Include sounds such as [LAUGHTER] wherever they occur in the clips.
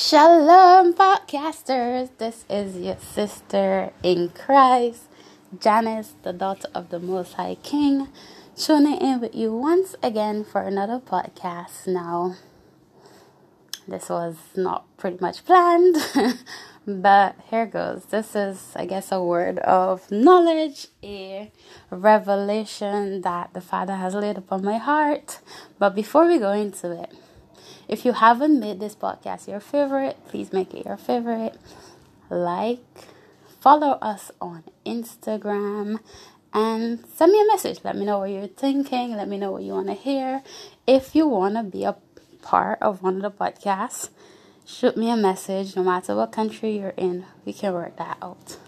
Shalom, podcasters. This is your sister in Christ, Janice, the daughter of the Most High King, tuning in with you once again for another podcast. Now, this was not pretty much planned, [LAUGHS] but here goes. This is, I guess, a word of knowledge, a revelation that the Father has laid upon my heart. But before we go into it, if you haven't made this podcast your favorite, please make it your favorite. Like, follow us on Instagram, and send me a message. Let me know what you're thinking. Let me know what you want to hear. If you want to be a part of one of the podcasts, shoot me a message. No matter what country you're in, we can work that out.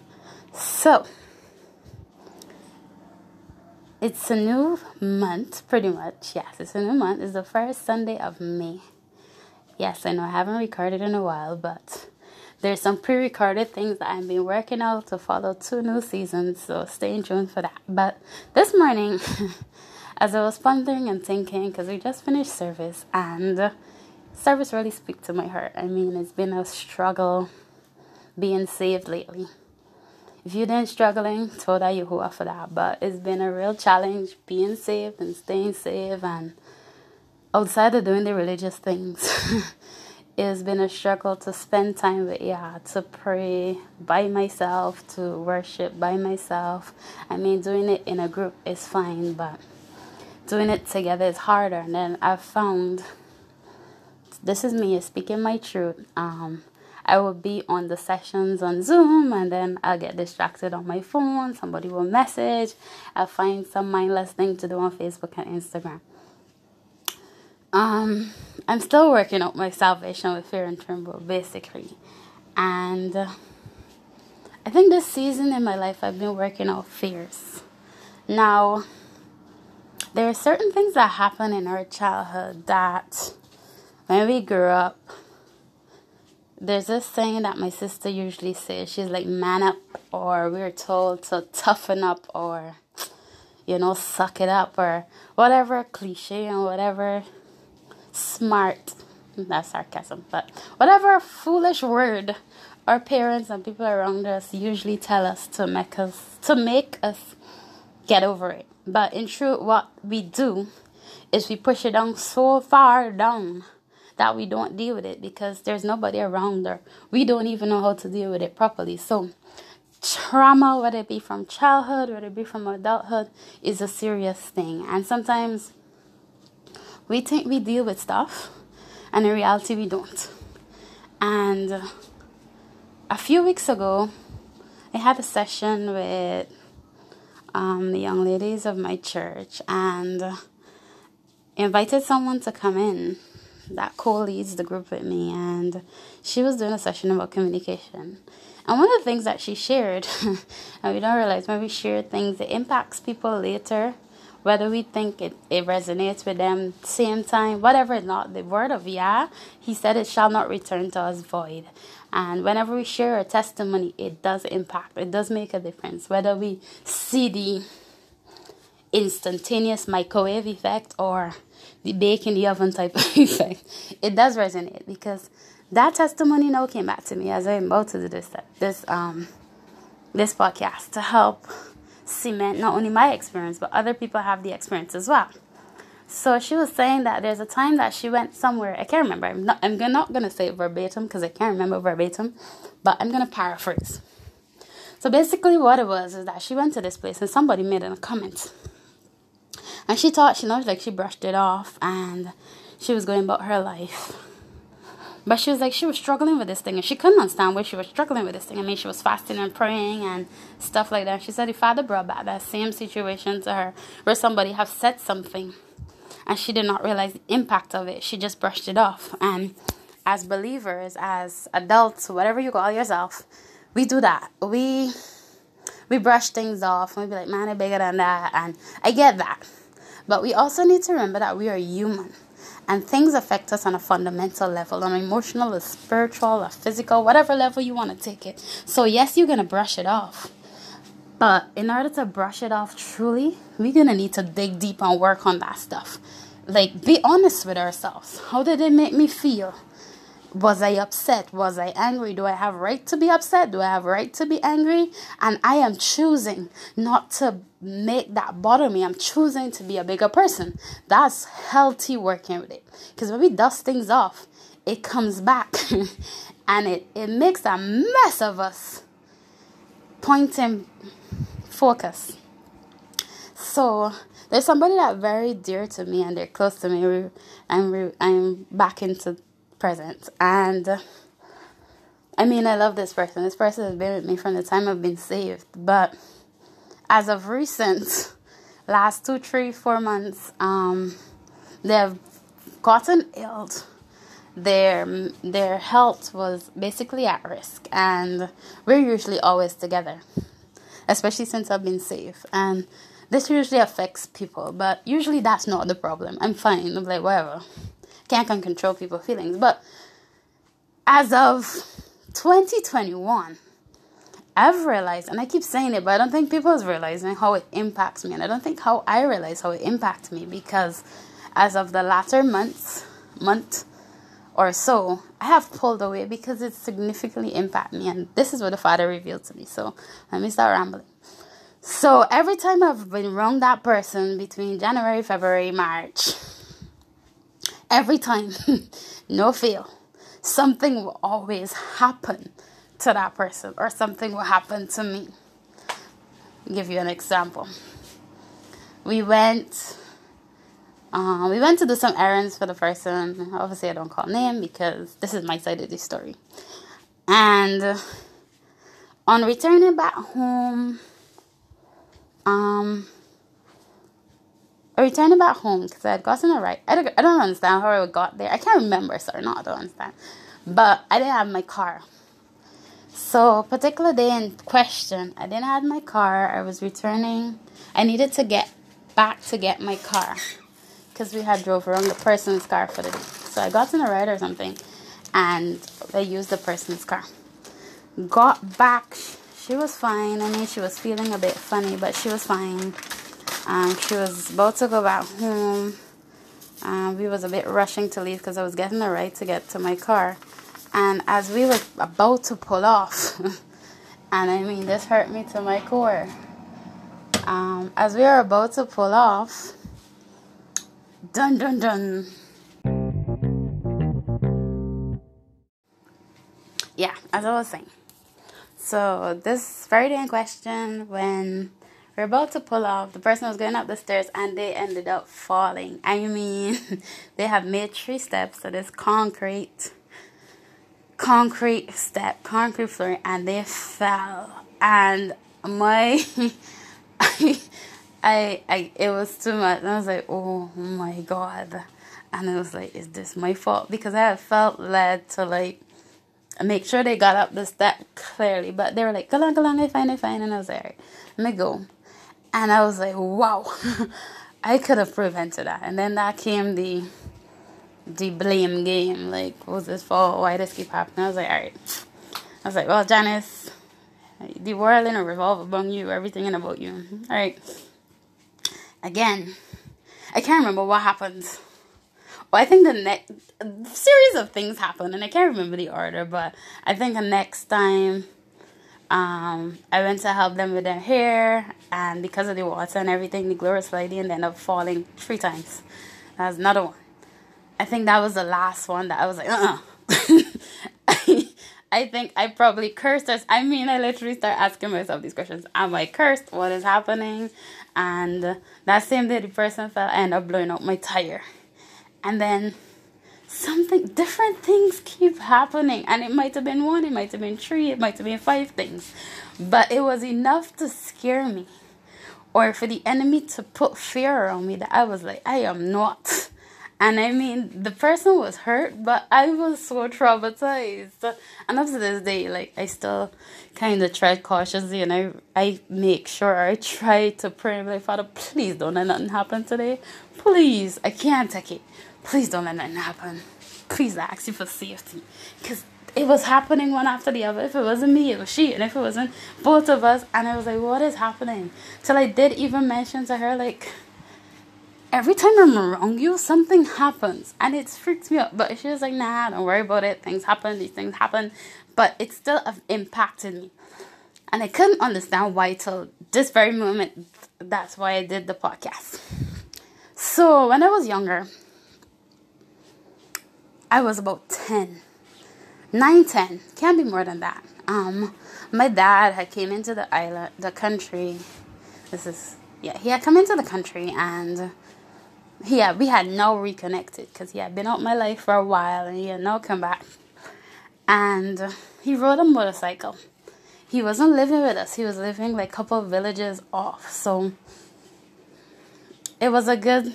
So, it's a new month, pretty much. Yes, it's a new month. It's the first Sunday of May. Yes, I know I haven't recorded in a while, but there's some pre-recorded things that I've been working out to follow two new seasons, so stay tuned for that. But this morning, [LAUGHS] as I was pondering and thinking, because we just finished service, and service really speak to my heart. I mean, it's been a struggle being saved lately. If you've been struggling, told that you who for that, but it's been a real challenge being saved and staying saved and outside of doing the religious things, [LAUGHS] it's been a struggle to spend time with yeah, to pray by myself, to worship by myself. I mean, doing it in a group is fine, but doing it together is harder. And then I've found this is me speaking my truth. Um, I will be on the sessions on Zoom and then I'll get distracted on my phone. Somebody will message. I'll find some mindless thing to do on Facebook and Instagram. Um, I'm still working out my salvation with fear and tremble, basically. And uh, I think this season in my life, I've been working out fears. Now, there are certain things that happen in our childhood that when we grew up, there's this saying that my sister usually says. She's like, man up, or we're told to toughen up, or, you know, suck it up, or whatever cliche and whatever smart. That's sarcasm but whatever foolish word our parents and people around us usually tell us to make us to make us get over it. But in truth what we do is we push it down so far down that we don't deal with it because there's nobody around or we don't even know how to deal with it properly. So trauma whether it be from childhood whether it be from adulthood is a serious thing. And sometimes we think we deal with stuff, and in reality, we don't. And a few weeks ago, I had a session with um, the young ladies of my church and invited someone to come in that co leads the group with me, and she was doing a session about communication. And one of the things that she shared, [LAUGHS] and we don't realize when we share things, it impacts people later whether we think it, it resonates with them same time whatever not the word of Yah he said it shall not return to us void. And whenever we share a testimony it does impact it does make a difference. Whether we see the instantaneous microwave effect or the bake in the oven type of [LAUGHS] effect it does resonate because that testimony now came back to me as i'm about to do this this um this podcast to help cement not only my experience, but other people have the experience as well. So she was saying that there's a time that she went somewhere. I can't remember. I'm not. I'm not gonna say verbatim because I can't remember verbatim, but I'm gonna paraphrase. So basically, what it was is that she went to this place and somebody made a comment, and she thought she knows like she brushed it off and she was going about her life. But she was like, she was struggling with this thing, and she couldn't understand why she was struggling with this thing. I mean, she was fasting and praying and stuff like that. She said, the father brought back that same situation to her where somebody have said something, and she did not realize the impact of it. She just brushed it off. And as believers, as adults, whatever you call yourself, we do that. We we brush things off, and we be like, man, I'm bigger than that, and I get that. But we also need to remember that we are human and things affect us on a fundamental level, on emotional, a spiritual, a physical, whatever level you want to take it. So, yes, you're going to brush it off. But in order to brush it off truly, we're going to need to dig deep and work on that stuff. Like, be honest with ourselves. How did it make me feel? Was I upset? Was I angry? Do I have right to be upset? Do I have right to be angry? And I am choosing not to make that bother me. I'm choosing to be a bigger person. That's healthy working with it. Because when we dust things off, it comes back [LAUGHS] and it, it makes a mess of us. Pointing focus. So there's somebody that very dear to me and they're close to me. I'm I'm back into present and. I mean, I love this person. This person has been with me from the time I've been saved. But as of recent, [LAUGHS] last two, three, four months, um, they've gotten ill. Their their health was basically at risk, and we're usually always together, especially since I've been safe. And this usually affects people, but usually that's not the problem. I'm fine. I'm like whatever. Can't can control people's feelings, but as of 2021 I've realized, and I keep saying it, but I don't think people is realizing how it impacts me, and I don't think how I realize how it impacts me because as of the latter months, month or so, I have pulled away because it significantly impacted me, and this is what the Father revealed to me. So let me start rambling. So every time I've been wrong that person between January, February, March, every time, [LAUGHS] no fail, something will always happen to that person or something will happen to me. I'll give you an example. We went uh, we went to do some errands for the person. Obviously, I don't call name because this is my side of the story. And on returning back home, um, returning back home because I had gotten a ride. I don't, I don't understand how I got there. I can't remember. Sorry, no, I don't understand. But I didn't have my car. So, particular day in question, I didn't have my car. I was returning. I needed to get back to get my car because we had drove around the person's car for the day. So I got in a ride or something, and I used the person's car. Got back. She was fine. I mean, she was feeling a bit funny, but she was fine. Um, she was about to go back home. Um, we was a bit rushing to leave because I was getting a ride to get to my car. And as we were about to pull off, [LAUGHS] and I mean, this hurt me to my core. Um, as we were about to pull off, dun dun dun. Yeah, as I was saying. So, this Friday in question, when we're about to pull off, the person was going up the stairs and they ended up falling. I mean, [LAUGHS] they have made three steps to this concrete concrete step, concrete floor, and they fell. And my, I, [LAUGHS] I, I, it was too much. I was like, oh my god. And I was like, is this my fault? Because I felt led to like make sure they got up the step clearly. But they were like, go along, go along, I fine, I fine. And I was like, let me go. And I was like, wow, [LAUGHS] I could have prevented that. And then that came the the blame game. Like, what was this for? Why this keep happening? I was like, all right. I was like, well, Janice, the world in a revolve among you, everything in about you. All right. Again, I can't remember what happened. Well, I think the next series of things happened, and I can't remember the order, but I think the next time um, I went to help them with their hair, and because of the water and everything, the glorious sliding ended up falling three times. That's another one. I think that was the last one that I was like, uh uh [LAUGHS] I think I probably cursed us. I mean, I literally start asking myself these questions. Am I cursed? What is happening? And that same day, the person fell, I ended up blowing out my tire. And then something, different things keep happening. And it might have been one, it might have been three, it might have been five things. But it was enough to scare me or for the enemy to put fear on me that I was like, I am not and I mean, the person was hurt, but I was so traumatized. And up to this day, like, I still kind of tread cautiously and I, I make sure I try to pray, like, Father, please don't let nothing happen today. Please, I can't take it. Please don't let nothing happen. Please, I ask you for safety. Because it was happening one after the other. If it wasn't me, it was she. And if it wasn't both of us, and I was like, what is happening? Till I did even mention to her, like, every time I'm around you, something happens and it freaks me out. But she was like, nah, don't worry about it. Things happen, these things happen. But it still impacted me. And I couldn't understand why till this very moment. That's why I did the podcast. So when I was younger, I was about 10. 9, 10. Can't be more than that. Um, my dad had came into the island, the country. This is, yeah, he had come into the country and he had, we had now reconnected because he had been out my life for a while and he had now come back. And he rode a motorcycle. He wasn't living with us. He was living like a couple of villages off. So it was a good,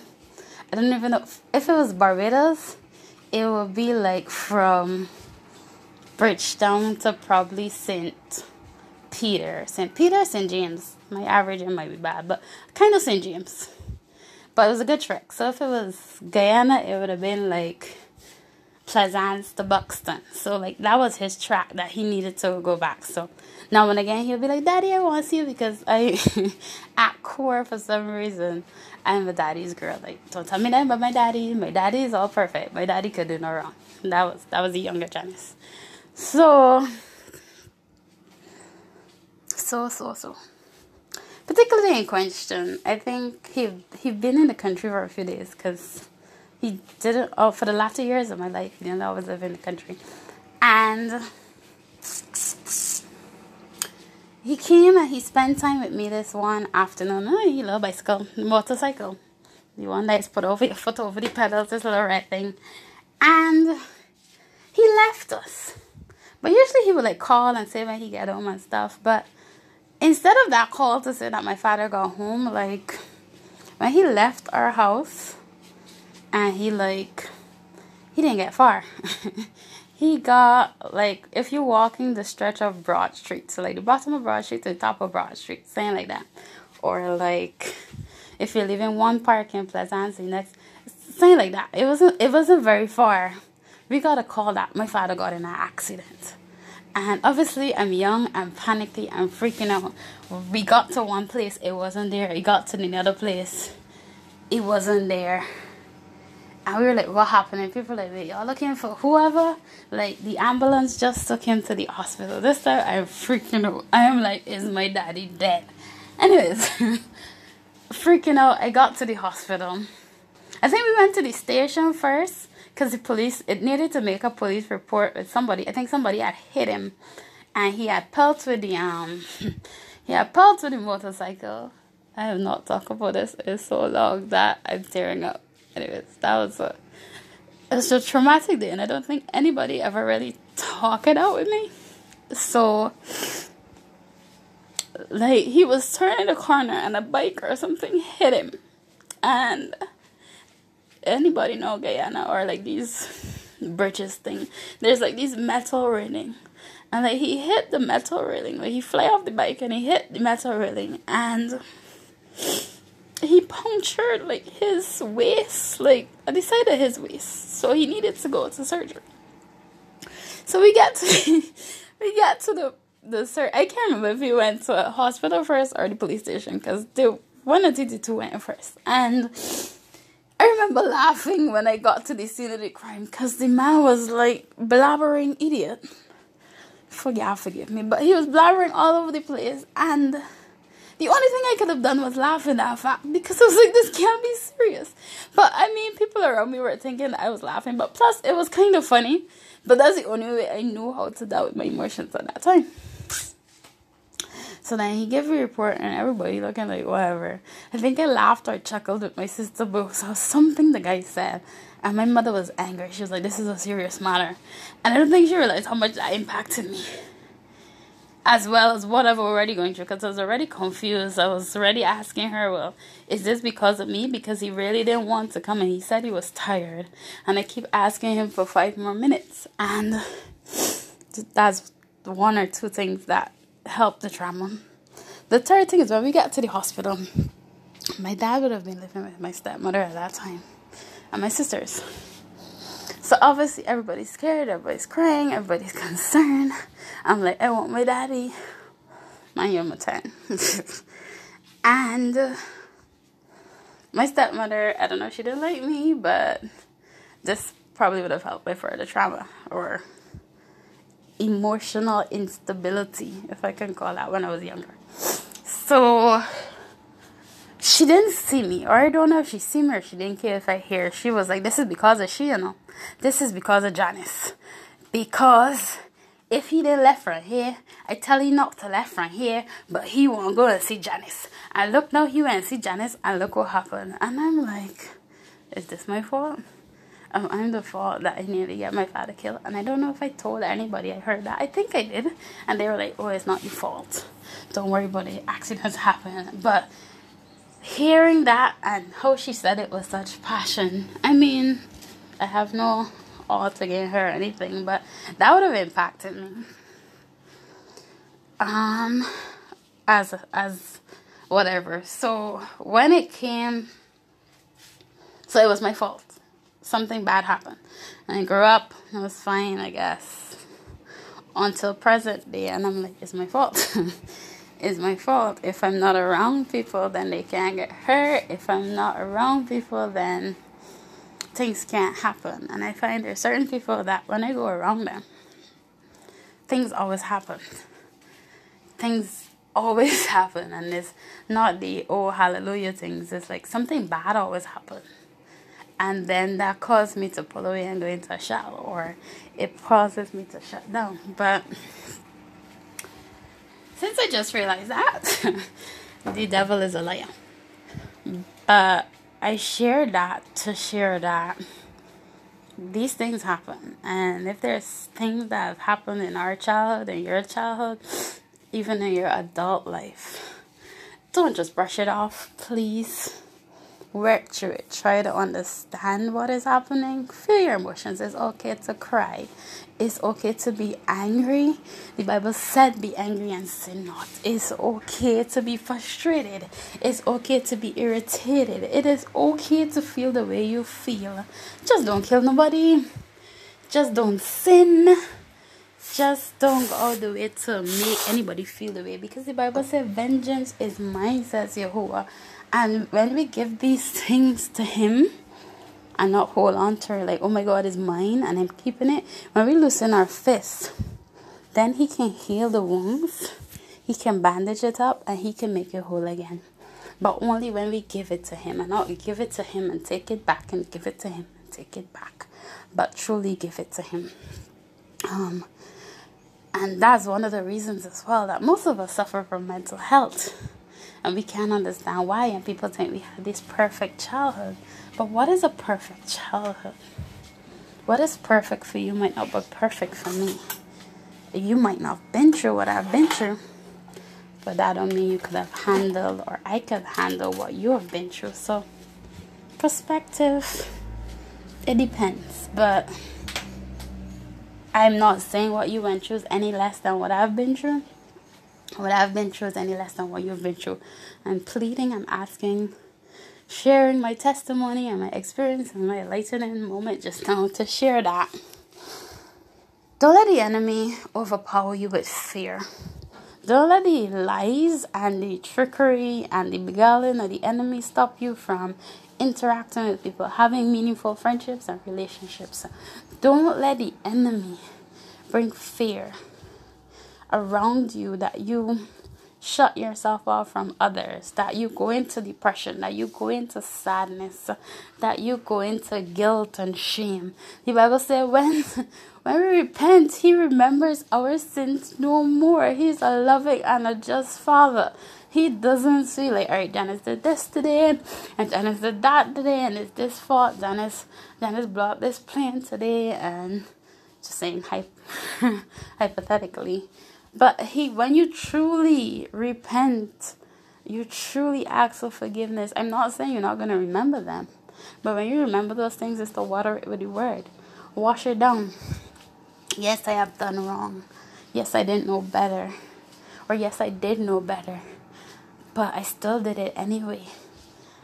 I don't even know if it was Barbados, it would be like from Bridgetown to probably St. Peter. St. Peter, St. James. My average might be bad, but kind of St. James. But it was a good trek. So if it was Guyana, it would have been like Plaisance to Buxton. So like that was his track that he needed to go back. So now and again he'll be like, Daddy, I want to see you because I [LAUGHS] at core for some reason I'm a daddy's girl. Like don't tell me that but my daddy. My daddy is all perfect. My daddy could do no wrong. That was that was the younger Janice. So so so so particularly in question, I think he he been in the country for a few days because he didn't. Oh, for the latter years of my life, he didn't always live in the country, and he came and he spent time with me this one afternoon. Oh, he love bicycle, motorcycle, the one that's put over your foot over the pedals, this little red thing, and he left us. But usually he would like call and say when he get home and stuff, but instead of that call to say that my father got home, like when he left our house and he like he didn't get far. [LAUGHS] he got like if you're walking the stretch of Broad Street, so like the bottom of Broad Street to the top of Broad Street, saying like that. Or like if you're leaving one park in Plaisance, next saying like that. It wasn't it wasn't very far. We got a call that my father got in an accident. And obviously, I'm young, I'm panicky, I'm freaking out. We got to one place, it wasn't there. We got to another place, it wasn't there. And we were like, what happened? And people were like, wait, y'all looking for whoever? Like, the ambulance just took him to the hospital. This time, I'm freaking out. I am like, is my daddy dead? Anyways, [LAUGHS] freaking out. I got to the hospital. I think we went to the station first because the police it needed to make a police report with somebody. I think somebody had hit him, and he had pelts with the um, [CLEARS THROAT] he had pelts with the motorcycle. I have not talked about this. It's so long that I'm tearing up. Anyways, that was a it was a traumatic day, and I don't think anybody ever really talked it out with me. So, like, he was turning the corner, and a bike or something hit him, and anybody know Guyana or like these bridges thing? There's like these metal railing. And like he hit the metal railing, like he fly off the bike and he hit the metal railing and he punctured like his waist, like at the side of his waist. So he needed to go to surgery. So we get to [LAUGHS] we get to the the sur- I can't remember if he went to a hospital first or the police station because the one of the two went first. And I remember laughing when I got to the scene of the crime because the man was like blabbering idiot. Forgive, forgive me, but he was blabbering all over the place, and the only thing I could have done was laugh at that fact because I was like, this can't be serious. But I mean, people around me were thinking I was laughing, but plus it was kind of funny. But that's the only way I knew how to deal with my emotions at that time. So then he gave a report, and everybody looking like whatever. I think I laughed or chuckled with my sister, it was something the guy said. And my mother was angry. She was like, This is a serious matter. And I don't think she realized how much that impacted me. As well as what I've already going through, because I was already confused. I was already asking her, Well, is this because of me? Because he really didn't want to come and he said he was tired. And I keep asking him for five more minutes. And that's one or two things that help the trauma. The third thing is when we got to the hospital, my dad would have been living with my stepmother at that time and my sisters. So obviously everybody's scared, everybody's crying, everybody's [LAUGHS] concerned. I'm like, I want my daddy. Mind you, I'm a 10. and my stepmother, I don't know if she didn't like me, but this probably would have helped with further trauma or emotional instability, if I can call that, when I was younger. So she didn't see me, or I don't know if she see me or she didn't care if I hear. She was like, "This is because of she, you know. This is because of Janice, because." If he didn't left from here, I tell you not to left from here, but he won't go and see Janice. I look now, he went and see Janice, and look what happened. And I'm like, is this my fault? Oh, I'm the fault that I nearly got my father killed. And I don't know if I told anybody I heard that. I think I did. And they were like, oh, it's not your fault. Don't worry about it. Accidents happen. But hearing that and how she said it with such passion, I mean, I have no ought against her or anything, but that would have impacted me. Um, as as whatever. So when it came, so it was my fault. Something bad happened. And I grew up. It was fine, I guess, until present day, and I'm like, it's my fault. [LAUGHS] it's my fault. If I'm not around people, then they can't get hurt. If I'm not around people, then things can't happen. And I find there's certain people that when I go around them, things always happen. Things always [LAUGHS] happen, and it's not the oh hallelujah things. It's like something bad always happens. And then that caused me to pull away and go into a shell, or it causes me to shut down. But since I just realized that, [LAUGHS] the devil is a liar. but I share that to share that these things happen. And if there's things that have happened in our childhood, in your childhood, even in your adult life, don't just brush it off, please. Work through it. Try to understand what is happening. Feel your emotions. It's okay to cry it's okay to be angry. The Bible said, Be angry and sin not. It's okay to be frustrated. It's okay to be irritated. It is okay to feel the way you feel. Just don't kill nobody. Just don't sin. Just don't go all the way to make anybody feel the way because the Bible said, Vengeance is mine, says Jehovah. And when we give these [LAUGHS] things to Him, and not hold on to like, oh my God, it's mine and I'm keeping it. When we loosen our fist, then He can heal the wounds, He can bandage it up, and He can make it whole again. But only when we give it to Him and not give it to Him and take it back and give it to Him and take it back, but truly give it to Him. Um, and that's one of the reasons as well that most of us suffer from mental health and we can't understand why and people think we have this perfect childhood but what is a perfect childhood? What is perfect for you might not be perfect for me. You might not have been through what I've been through, but that don't mean you could have handled or I could handle what you have been through. So, perspective, it depends. But I'm not saying what you went through is any less than what I've been through. What I've been through is any less than what you've been through. I'm pleading, I'm asking sharing my testimony and my experience and my enlightening moment just now to share that. Don't let the enemy overpower you with fear. Don't let the lies and the trickery and the beguiling of the enemy stop you from interacting with people, having meaningful friendships and relationships. Don't let the enemy bring fear around you that you shut yourself off from others, that you go into depression, that you go into sadness, that you go into guilt and shame. The Bible says when [LAUGHS] when we repent, he remembers our sins no more. He's a loving and a just father. He doesn't see like, all right, Janice did this today, and Janice did that today, and it's this fault. Janice, Janice blew up this plan today, and just saying [LAUGHS] hypothetically but he when you truly repent, you truly ask for forgiveness. I'm not saying you're not gonna remember them. But when you remember those things, it's to water it with the word. Wash it down. Yes, I have done wrong. Yes, I didn't know better. Or yes, I did know better. But I still did it anyway.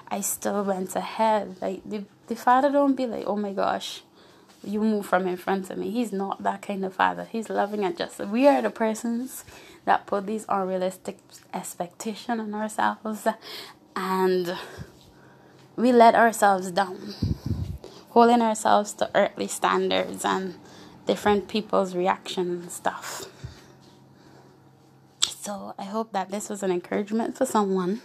I still went ahead. Like the, the father don't be like, oh my gosh, you move from in front of me. He's not that kind of father. He's loving and just. We are the persons that put these unrealistic expectations on ourselves, and we let ourselves down, holding ourselves to earthly standards and different people's reactions and stuff. So I hope that this was an encouragement for someone.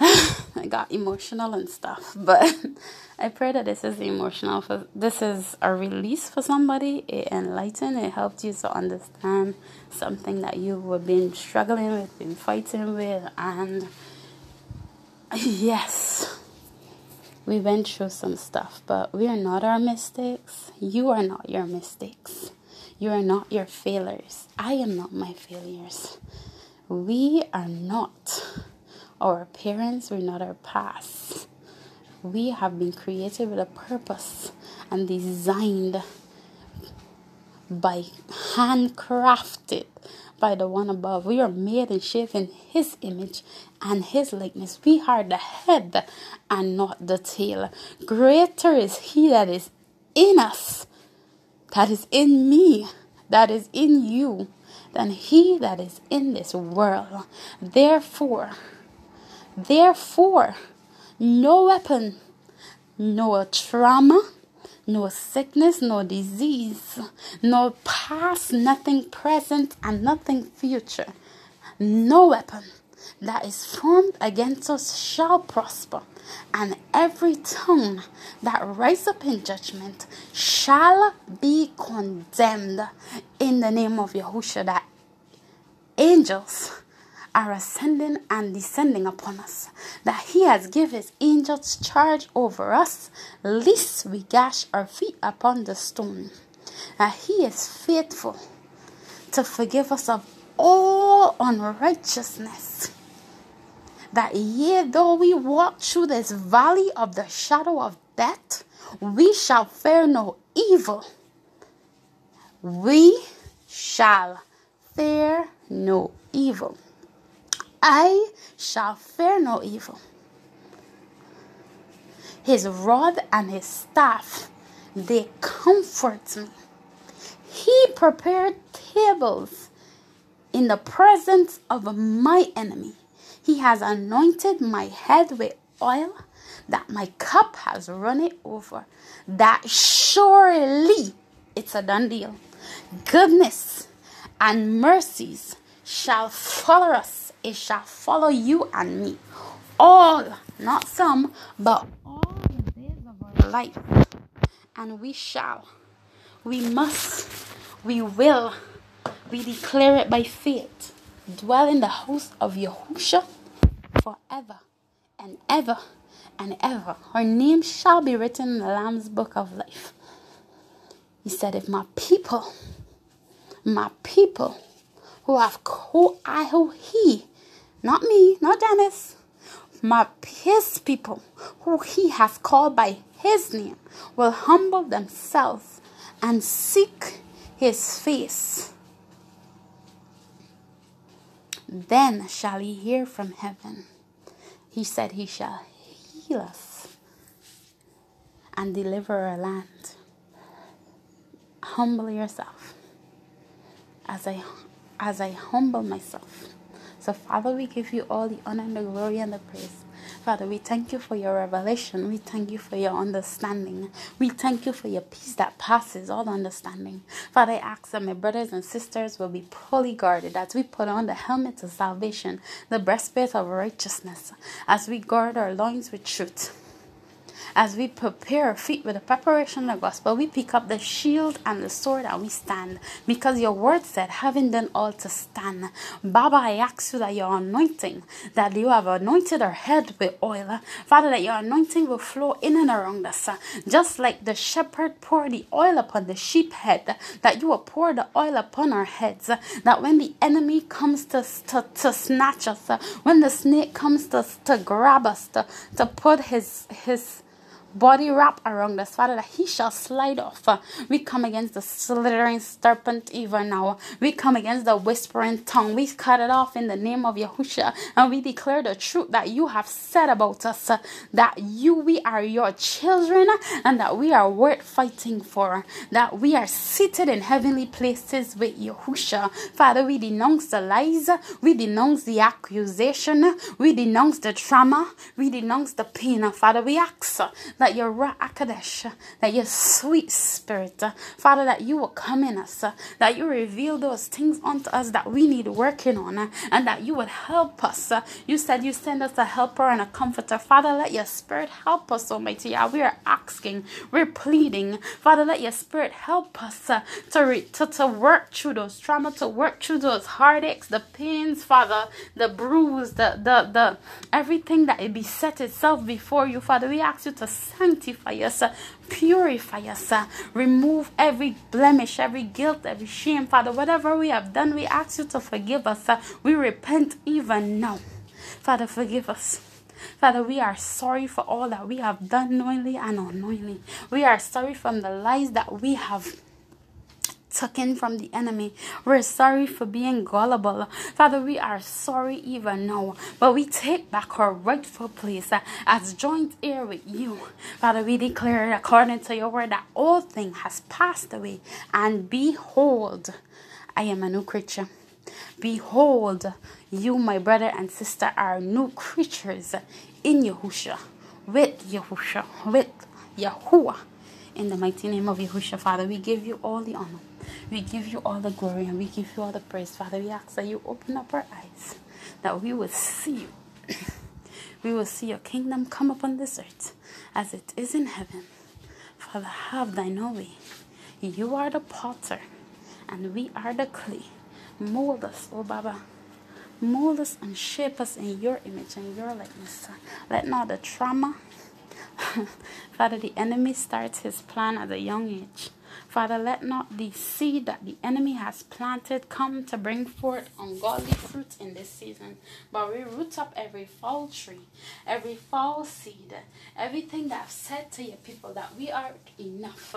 [LAUGHS] I got emotional and stuff, but [LAUGHS] I pray that this is emotional for this is a release for somebody. It enlightened, it helped you to understand something that you were been struggling with, been fighting with, and [LAUGHS] yes, we went through some stuff, but we are not our mistakes. You are not your mistakes. You are not your failures. I am not my failures. We are not our parents, we're not our past. We have been created with a purpose and designed by handcrafted by the one above. We are made and shaped in his image and his likeness. We are the head and not the tail. Greater is he that is in us that is in me, that is in you, than he that is in this world. Therefore, therefore, no weapon, no trauma, no sickness, no disease, no past, nothing present, and nothing future. No weapon that is formed against us shall prosper, and every tongue that rises up in judgment shall be condemned in the name of Yahushua. That angels are ascending and descending upon us, that He has given His angels charge over us, lest we gash our feet upon the stone. That He is faithful to forgive us of all unrighteousness that yea, though we walk through this valley of the shadow of death, we shall fear no evil. We shall fear no evil. I shall fear no evil. His rod and his staff, they comfort me. He prepared tables in the presence of my enemy. He has anointed my head with oil, that my cup has run it over. That surely it's a done deal. Goodness and mercies shall follow us. It shall follow you and me. All, not some, but all the days of our life. And we shall, we must, we will, we declare it by faith. Dwell in the house of Yahushua forever and ever and ever. Her name shall be written in the Lamb's book of life. He said, If my people, my people who have who I who he, not me, not Dennis, my his people who he has called by his name will humble themselves and seek his face. Then shall he hear from heaven he said he shall heal us and deliver our land. Humble yourself as I as I humble myself. So Father, we give you all the honor and the glory and the praise. Father, we thank you for your revelation. We thank you for your understanding. We thank you for your peace that passes all understanding. Father, I ask that my brothers and sisters will be fully guarded as we put on the helmet of salvation, the breastplate of righteousness, as we guard our loins with truth as we prepare our feet with the preparation of the gospel, we pick up the shield and the sword and we stand. Because your word said, having done all to stand. Baba, I ask you that your anointing, that you have anointed our head with oil. Father, that your anointing will flow in and around us. Just like the shepherd poured the oil upon the sheep head, that you will pour the oil upon our heads. That when the enemy comes to, to, to snatch us, when the snake comes to, to grab us, to, to put his, his body wrap around us, Father, that he shall slide off. We come against the slithering serpent even now. We come against the whispering tongue. We cut it off in the name of Yahushua and we declare the truth that you have said about us that you, we are your children and that we are worth fighting for, that we are seated in heavenly places with Yahushua. Father, we denounce the lies, we denounce the accusation, we denounce the trauma, we denounce the pain. Father, we ask that your Akadesh, that your sweet spirit, Father, that you will come in us, that you reveal those things unto us that we need working on, and that you would help us. You said you send us a helper and a comforter. Father, let your spirit help us, Almighty. Yeah, we are asking, we're pleading. Father, let your spirit help us to, re- to, to work through those trauma, to work through those heartaches, the pains, Father, the bruise, the, the, the everything that it beset itself before you, Father. We ask you to sanctify us, purify us, remove every blemish, every guilt, every shame, Father. Whatever we have done, we ask you to forgive us. We repent even now. Father, forgive us. Father, we are sorry for all that we have done knowingly and unknowingly. We are sorry from the lies that we have taken from the enemy. We're sorry for being gullible. Father, we are sorry even now, but we take back our rightful place as joint heir with you. Father, we declare according to your word that all things has passed away, and behold, I am a new creature. Behold, you, my brother and sister, are new creatures in Yahusha, with Yahusha, with Yahuwah. In the mighty name of Yahushua, Father, we give you all the honor. We give you all the glory and we give you all the praise, Father. We ask that you open up our eyes, that we will see you. [LAUGHS] we will see your kingdom come upon this earth as it is in heaven. Father, have thine own way. You are the potter, and we are the clay. Mold us, O Baba. Mold us and shape us in your image and your likeness. Let not the trauma, [LAUGHS] Father, the enemy starts his plan at a young age. Father, let not the seed that the enemy has planted come to bring forth ungodly fruit in this season, but we root up every foul tree, every foul seed, everything that I've said to your people that we are enough,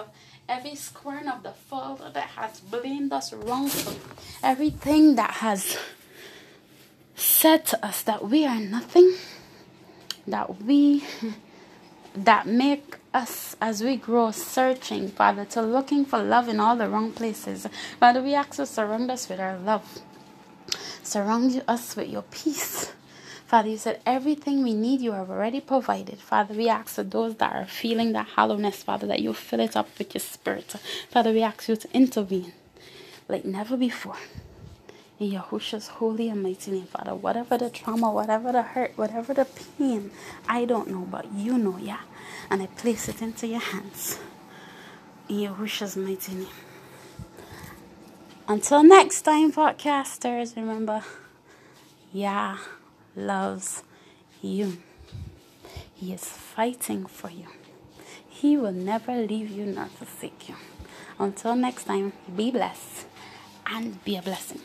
every squirm of the Father that has blamed us wrongfully, everything that has said to us that we are nothing, that we that make us as we grow searching, Father, to looking for love in all the wrong places. Father, we ask to surround us with our love. Surround us with your peace. Father, you said everything we need you have already provided. Father, we ask for those that are feeling that hollowness, Father, that you fill it up with your spirit. Father, we ask you to intervene like never before. In Yahushua's holy and mighty name, Father, whatever the trauma, whatever the hurt, whatever the pain, I don't know, but you know, yeah. And I place it into your hands. In Yahushua's mighty name. Until next time, podcasters, remember, Yah loves you. He is fighting for you. He will never leave you nor forsake you. Until next time, be blessed and be a blessing.